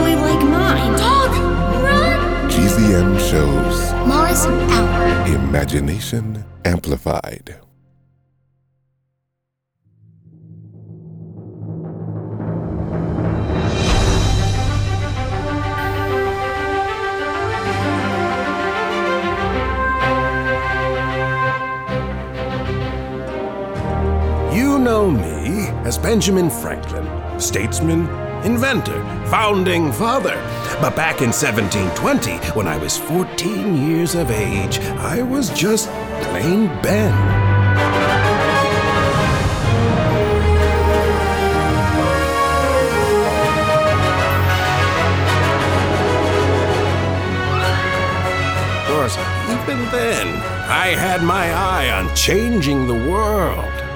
like mine. Dog, run! Shows Mars out. Imagination Amplified. You know me as Benjamin Franklin, statesman, inventor, founding father. But back in 1720, when I was 14 years of age, I was just plain Ben. Of course, even then, I had my eye on changing the world.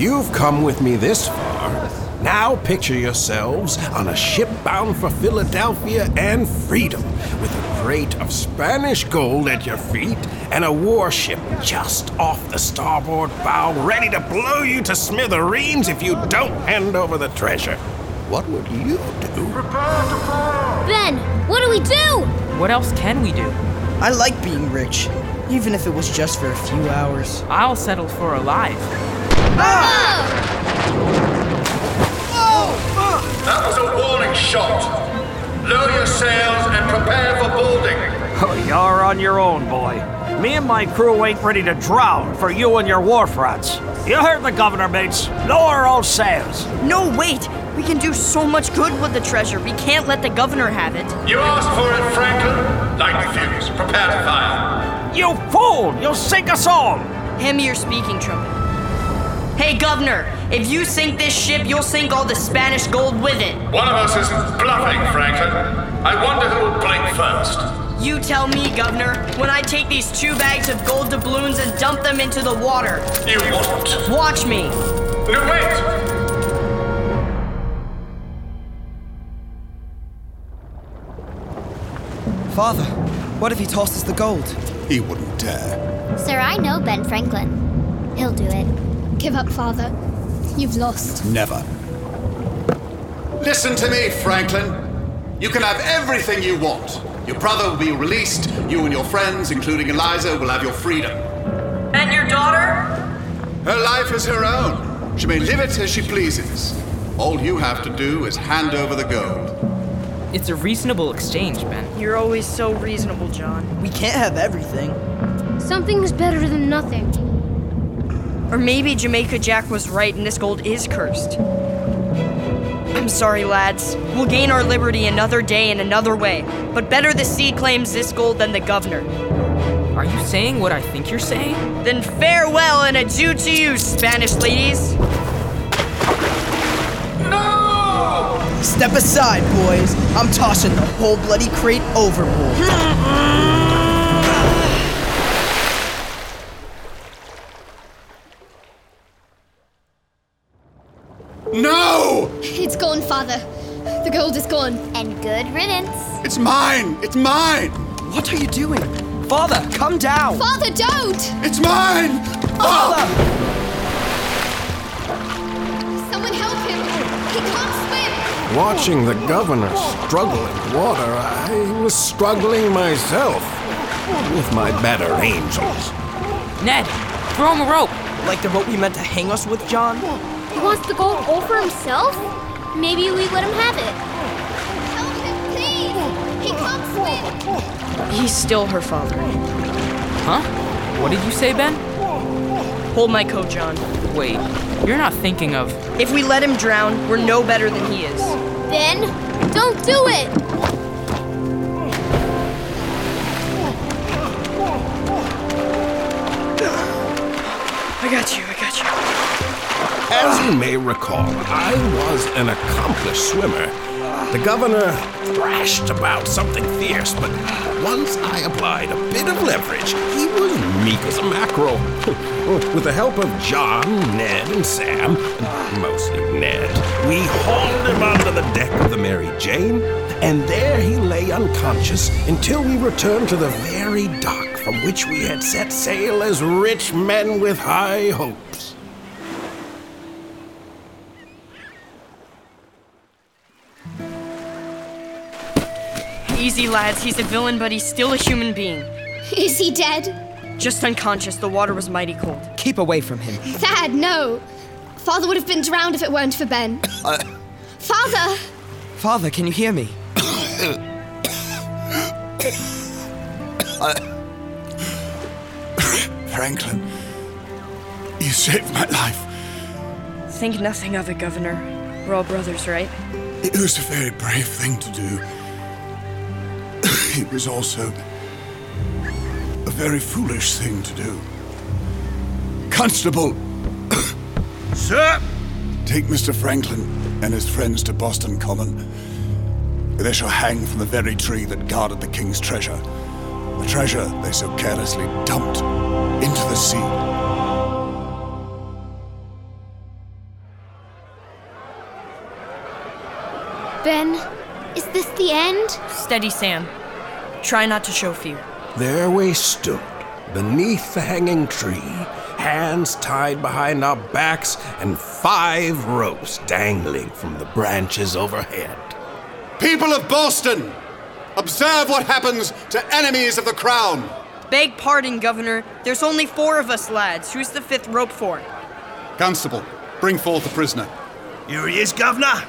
You've come with me this far. Now picture yourselves on a ship bound for Philadelphia and freedom, with a crate of Spanish gold at your feet and a warship just off the starboard bow, ready to blow you to smithereens if you don't hand over the treasure. What would you do? Prepare to fall. Ben, what do we do? What else can we do? I like being rich, even if it was just for a few hours. I'll settle for alive. That was a warning shot. Lower your sails and prepare for boarding. Oh, you're on your own, boy. Me and my crew ain't ready to drown for you and your wharf rats. You heard the governor, mates. Lower all sails. No, wait! We can do so much good with the treasure. We can't let the governor have it. You asked for it, Franklin. Light the fuse. Prepare to fire. You fool! You'll sink us all! Hand me your speaking trumpet. Hey, governor, if you sink this ship, you'll sink all the Spanish gold with it. One of us isn't bluffing, Franklin. I wonder who will blink first. You tell me, governor, when I take these two bags of gold doubloons and dump them into the water. You won't. Watch me. No, wait! Father, what if he tosses the gold? He wouldn't dare. Sir, I know Ben Franklin. He'll do it. Give up, father. You've lost. Never. Listen to me, Franklin. You can have everything you want. Your brother will be released. You and your friends, including Eliza, will have your freedom. And your daughter? Her life is her own. She may live it as she pleases. All you have to do is hand over the gold. It's a reasonable exchange, Ben. You're always so reasonable, John. We can't have everything. Something's better than nothing. Or maybe Jamaica Jack was right and this gold is cursed. I'm sorry, lads. We'll gain our liberty another day in another way. But better the sea claims this gold than the governor. Are you saying what I think you're saying? Then farewell and adieu to you, Spanish ladies. No! Step aside, boys. I'm tossing the whole bloody crate overboard. No! It's gone, father. The gold is gone. And good riddance. It's mine! It's mine! What are you doing? Father, come down. Father, don't! It's mine! Father! Ah! Someone help him! He can't swim! Watching the governor struggle in water, I was struggling myself with my better angels. Ned, throw him a rope. Like the rope you meant to hang us with, John? He wants the gold all for himself? Maybe we let him have it. Help him, please! He can't swim! He's still her father. Huh? What did you say, Ben? Hold my coat, John. Wait, you're not thinking of. If we let him drown, we're no better than he is. Ben, don't do it! You, may recall, I was an accomplished swimmer. The governor thrashed about something fierce, but once I applied a bit of leverage, he was meek as a mackerel. With the help of John, Ned, and Sam, mostly Ned, we hauled him onto the deck of the Mary Jane, and there he lay unconscious until we returned to the very dock from which we had set sail as rich men with high hopes. Easy, lads. He's a villain, but he's still a human being. Is he dead? Just unconscious. The water was mighty cold. Keep away from him. Thad, no. Father would have been drowned if it weren't for Ben. Father! Father, can you hear me? Franklin, you saved my life. Think nothing of it, Governor. We're all brothers, right? It was a very brave thing to do. It was also a very foolish thing to do. Constable! Sir! Take Mr. Franklin and his friends to Boston Common. They shall hang from the very tree that guarded the king's treasure. The treasure they so carelessly dumped into the sea. Ben, is this the end? Steady, Sam. Try not to show fear. There we stood, beneath the hanging tree, hands tied behind our backs, and five ropes dangling from the branches overhead. People of Boston, observe what happens to enemies of the crown. Beg pardon, Governor. There's only four of us, lads. Who's the fifth rope for? Constable, bring forth the prisoner. Here he is, Governor.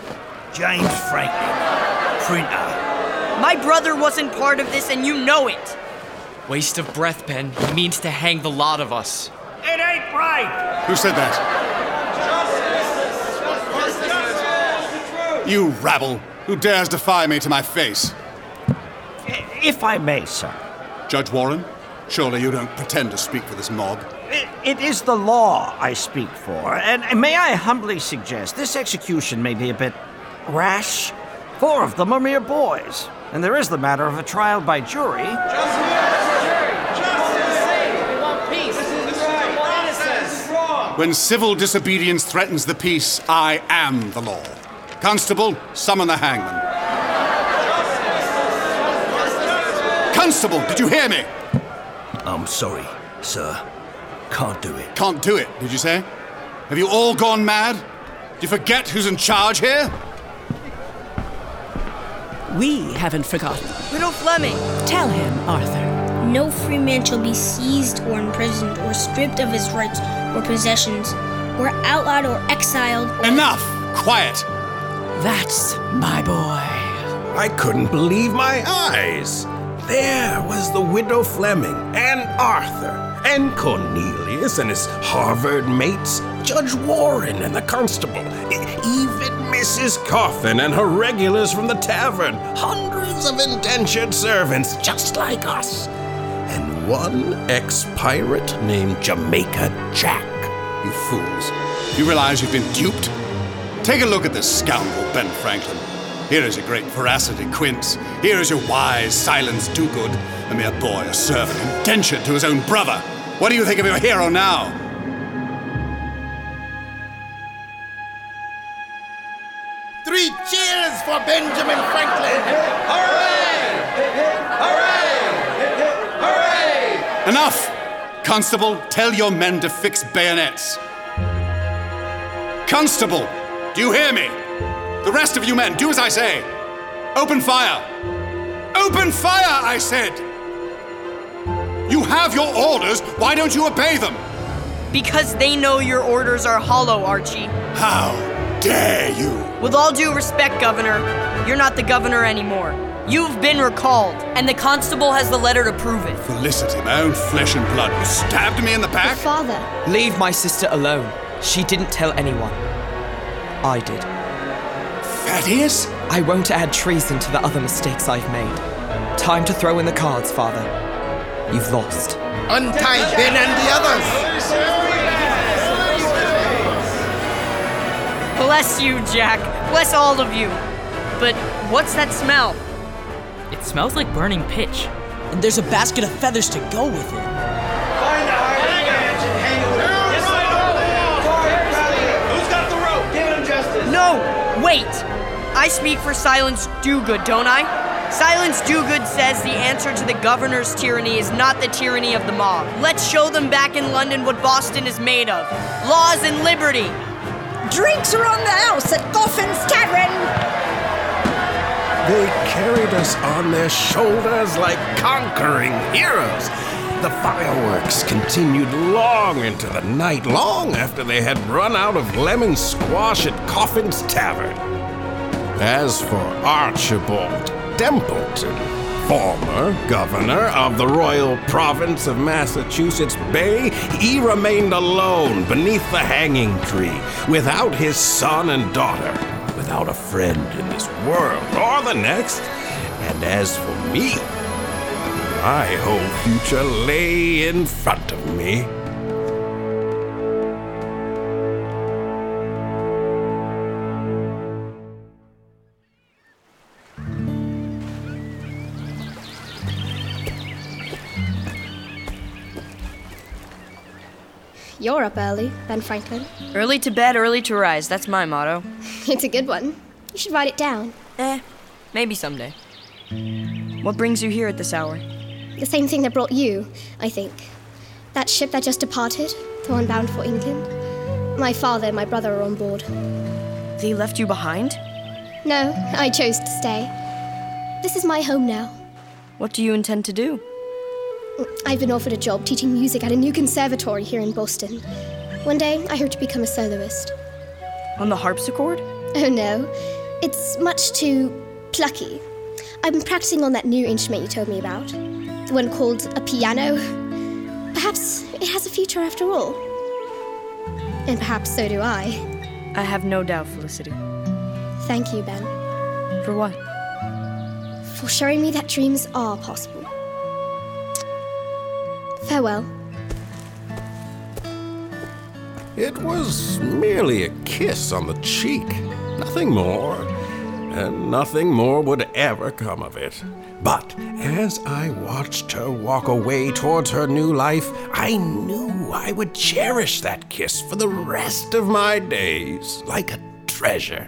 James Franklin, printer. My brother wasn't part of this, and you know it. Waste of breath, Ben. He means to hang the lot of us. It ain't right. Who said that? You rabble! Who dares defy me to my face? If I may, sir. Judge Warren, surely you don't pretend to speak for this mob. It, it is the law I speak for, and, and may I humbly suggest this execution may be a bit rash. Four of them are mere boys, and there is the matter of a trial by jury. Justice! Justice Save! We want peace! When civil disobedience threatens the peace, I am the law. Constable, summon the hangman. Constable, did you hear me? I'm sorry, sir. Can't do it. Can't do it, did you say? Have you all gone mad? Do you forget who's in charge here? We haven't forgotten. Widow Fleming. Tell him, Arthur. No free man shall be seized or imprisoned or stripped of his rights or possessions, or outlawed or exiled. Or Enough! Quiet! That's my boy. I couldn't believe my eyes. There was the widow Fleming, and Arthur, and Cornelius and his Harvard mates, Judge Warren and the constable, even Mrs. Coffin and her regulars from the tavern, hundreds of indentured servants just like us, and one ex pirate named Jamaica Jack. You fools. You realize you've been duped? Take a look at this scoundrel, Ben Franklin. Here is your great veracity, Quince. Here is your wise silence, do-good. A mere boy, a servant, indentured to his own brother. What do you think of your hero now? Benjamin Franklin! Hooray! Hooray! Hooray! Enough! Constable, tell your men to fix bayonets. Constable, do you hear me? The rest of you men, do as I say. Open fire! Open fire, I said! You have your orders, why don't you obey them? Because they know your orders are hollow, Archie. How dare you? With all due respect, Governor, you're not the governor anymore. You've been recalled, and the constable has the letter to prove it. Felicity, my own flesh and blood, you stabbed me in the back? Father. Leave my sister alone. She didn't tell anyone. I did. Thaddeus? I won't add treason to the other mistakes I've made. Time to throw in the cards, Father. You've lost. Untie Ben and the others! Bless you, Jack. Bless all of you. But what's that smell? It smells like burning pitch. And there's a basket of feathers to go with it. Find the highlight. Who's got the rope? Give him justice. No! Wait! I speak for Silence Do Good, don't I? Silence Do Good says the answer to the governor's tyranny is not the tyranny of the mob. Let's show them back in London what Boston is made of laws and liberty. Drinks are on the house at Coffin's Tavern. They carried us on their shoulders like conquering heroes. The fireworks continued long into the night, long after they had run out of lemon squash at Coffin's Tavern. As for Archibald Templeton, former governor of the Royal Province of Massachusetts Bay, he remained alone beneath the hanging tree, without his son and daughter, without a friend in this world or the next. And as for me, my whole future lay in front of me. You're up early, Ben Franklin. Early to bed, early to rise. That's my motto. It's a good one. You should write it down. Eh, maybe someday. What brings you here at this hour? The same thing that brought you, I think. That ship that just departed, the one bound for England. My father and my brother are on board. They left you behind? No, I chose to stay. This is my home now. What do you intend to do? I've been offered a job teaching music at a new conservatory here in Boston. One day, I hope to become a soloist. On the harpsichord? Oh no, it's much too plucky. I've been practicing on that new instrument you told me about, the one called a piano. Perhaps it has a future after all. And perhaps so do I. I have no doubt, Felicity. Thank you, Ben, For what? for showing me that dreams are possible. Farewell. It was merely a kiss on the cheek, nothing more. And nothing more would ever come of it. But as I watched her walk away towards her new life, I knew I would cherish that kiss for the rest of my days like a treasure.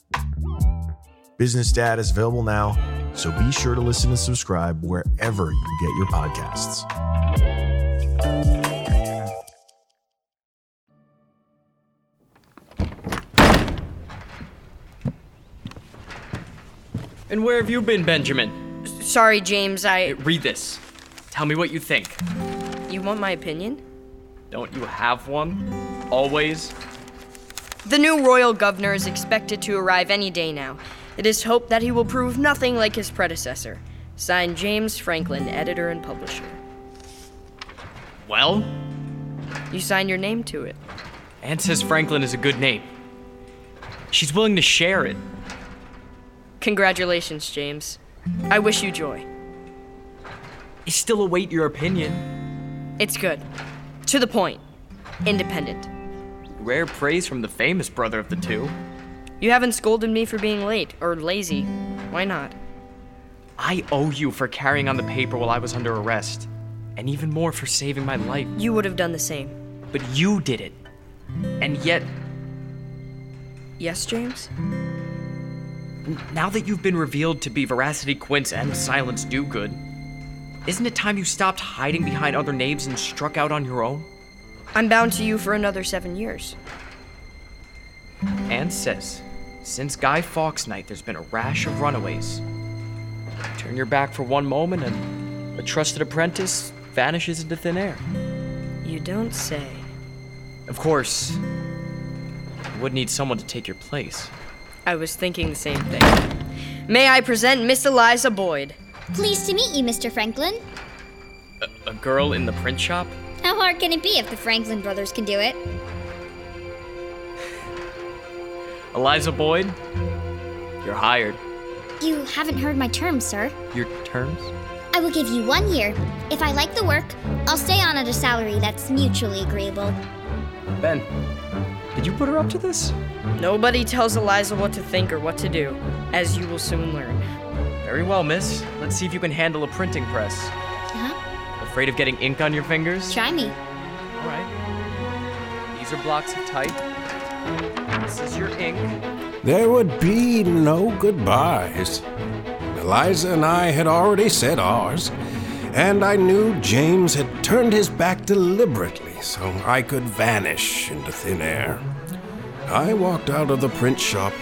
Business Dad is available now, so be sure to listen and subscribe wherever you get your podcasts. And where have you been, Benjamin? Sorry, James, I. Read this. Tell me what you think. You want my opinion? Don't you have one? Always? The new royal governor is expected to arrive any day now. It is hoped that he will prove nothing like his predecessor. Signed James Franklin, editor and publisher. Well? You sign your name to it. Anne says Franklin is a good name. She's willing to share it. Congratulations, James. I wish you joy. I still await your opinion. It's good. To the point. Independent. Rare praise from the famous brother of the two. You haven't scolded me for being late or lazy. Why not? I owe you for carrying on the paper while I was under arrest, and even more for saving my life. You would have done the same. But you did it. And yet, Yes, James? now that you've been revealed to be Veracity Quince and Silence Do-Good, isn't it time you stopped hiding behind other names and struck out on your own? I'm bound to you for another seven years. Anne says, since Guy Fawkes night, there's been a rash of runaways. Turn your back for one moment, and a trusted apprentice vanishes into thin air. You don't say. Of course, you would need someone to take your place. I was thinking the same thing. May I present Miss Eliza Boyd? Pleased to meet you, Mr. Franklin. A, a girl in the print shop? How hard can it be if the Franklin brothers can do it? Eliza Boyd, you're hired. You haven't heard my terms, sir. Your terms? I will give you one year. If I like the work, I'll stay on at a salary that's mutually agreeable. Ben, did you put her up to this? Nobody tells Eliza what to think or what to do, as you will soon learn. Very well, miss. Let's see if you can handle a printing press. Huh? Afraid of getting ink on your fingers? Try me. All right. These are blocks of type. Your ink. There would be no goodbyes. Eliza and I had already said ours, and I knew James had turned his back deliberately so I could vanish into thin air. I walked out of the print shop,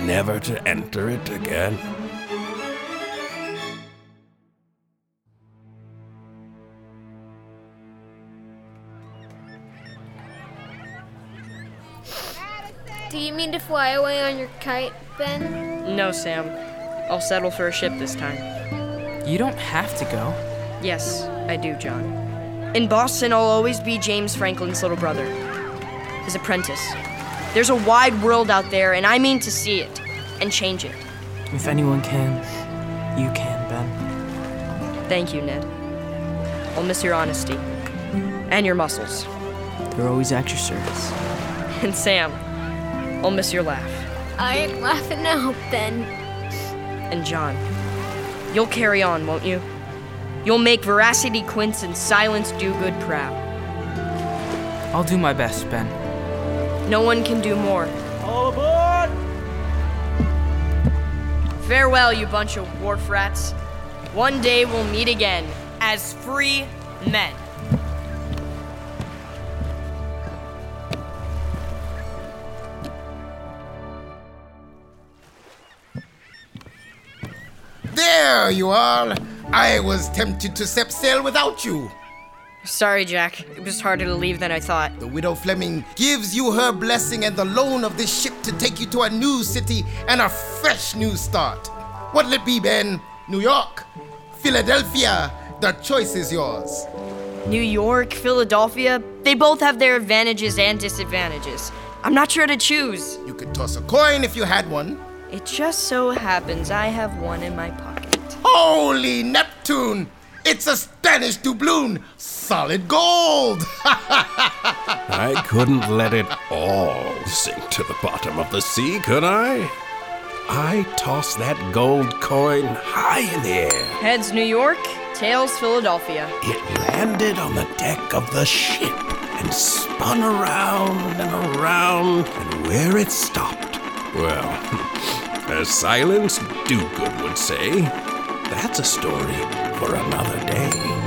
never to enter it again. Do you mean to fly away on your kite, Ben? No, Sam. I'll settle for a ship this time. You don't have to go. Yes, I do, John. In Boston, I'll always be James Franklin's little brother, his apprentice. There's a wide world out there, and I mean to see it and change it. If anyone can, you can, Ben. Thank you, Ned. I'll miss your honesty and your muscles. They're always at your service. And Sam, I'll miss your laugh. I ain't laughing now, Ben. And John, you'll carry on, won't you? You'll make Veracity Quince and Silence do good proud. I'll do my best, Ben. No one can do more. All aboard! Farewell, you bunch of wharf rats. One day we'll meet again as free men. You all. I was tempted to set sail without you. Sorry, Jack. It was harder to leave than I thought. The widow Fleming gives you her blessing and the loan of this ship to take you to a new city and a fresh new start. What'll it be, Ben? New York? Philadelphia? The choice is yours. New York, Philadelphia, they both have their advantages and disadvantages. I'm not sure to choose. You could toss a coin if you had one. It just so happens I have one in my pocket. Holy Neptune! It's a Spanish doubloon! Solid gold! I couldn't let it all sink to the bottom of the sea, could I? I tossed that gold coin high in the air. Heads New York, tails Philadelphia. It landed on the deck of the ship and spun around and around, and where it stopped, well, as Silence Dogood would say, that's a story for another day.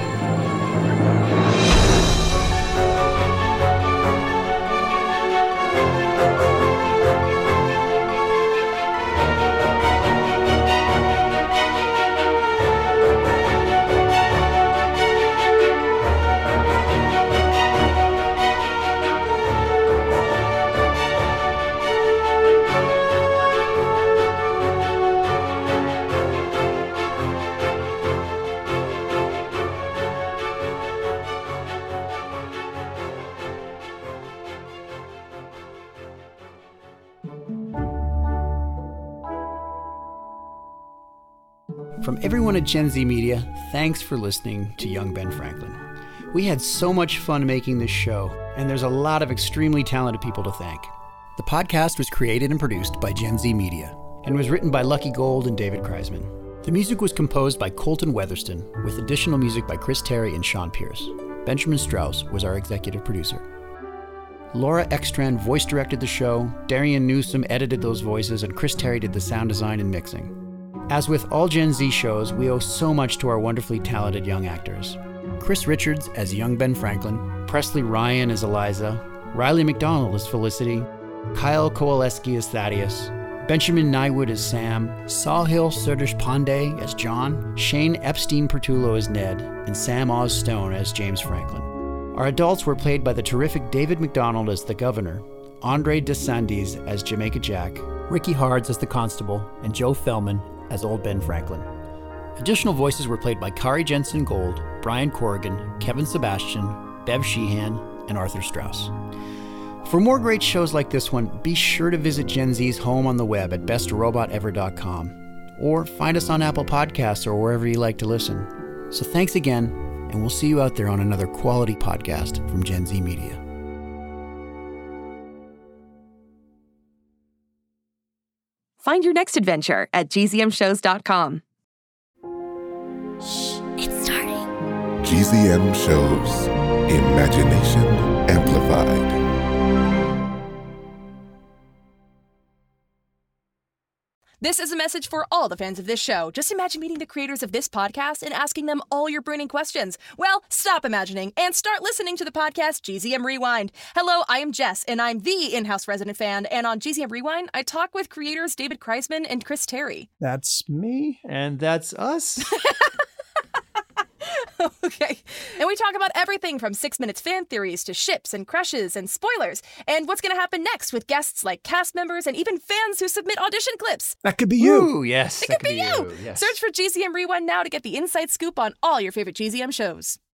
Everyone at Gen Z Media, thanks for listening to Young Ben Franklin. We had so much fun making this show, and there's a lot of extremely talented people to thank. The podcast was created and produced by Gen Z Media and was written by Lucky Gold and David Kreisman. The music was composed by Colton Weatherston, with additional music by Chris Terry and Sean Pierce. Benjamin Strauss was our executive producer. Laura Ekstrand voice directed the show, Darian Newsom edited those voices, and Chris Terry did the sound design and mixing. As with all Gen Z shows, we owe so much to our wonderfully talented young actors. Chris Richards as young Ben Franklin, Presley Ryan as Eliza, Riley McDonald as Felicity, Kyle Kowaleski as Thaddeus, Benjamin Nywood as Sam, Sahil Surdesh Pandey as John, Shane Epstein Pertulo as Ned, and Sam Oz Stone as James Franklin. Our adults were played by the terrific David McDonald as the governor, Andre DeSandes as Jamaica Jack, Ricky Hards as the constable, and Joe Fellman as Old Ben Franklin. Additional voices were played by Kari Jensen Gold, Brian Corrigan, Kevin Sebastian, Bev Sheehan, and Arthur Strauss. For more great shows like this one, be sure to visit Gen Z's home on the web at bestrobotever.com or find us on Apple Podcasts or wherever you like to listen. So thanks again, and we'll see you out there on another quality podcast from Gen Z Media. Find your next adventure at gzmshows.com. Shh, It's starting. GZM shows Imagination Amplified. This is a message for all the fans of this show. Just imagine meeting the creators of this podcast and asking them all your burning questions. Well, stop imagining and start listening to the podcast GZM Rewind. Hello, I am Jess, and I'm the in house resident fan. And on GZM Rewind, I talk with creators David Kreisman and Chris Terry. That's me, and that's us. okay. And we talk about everything from six minutes fan theories to ships and crushes and spoilers, and what's going to happen next with guests like cast members and even fans who submit audition clips. That could be you. Ooh, yes, It that could be you. Yes. Search for GZM Rewind now to get the inside scoop on all your favorite GZM shows.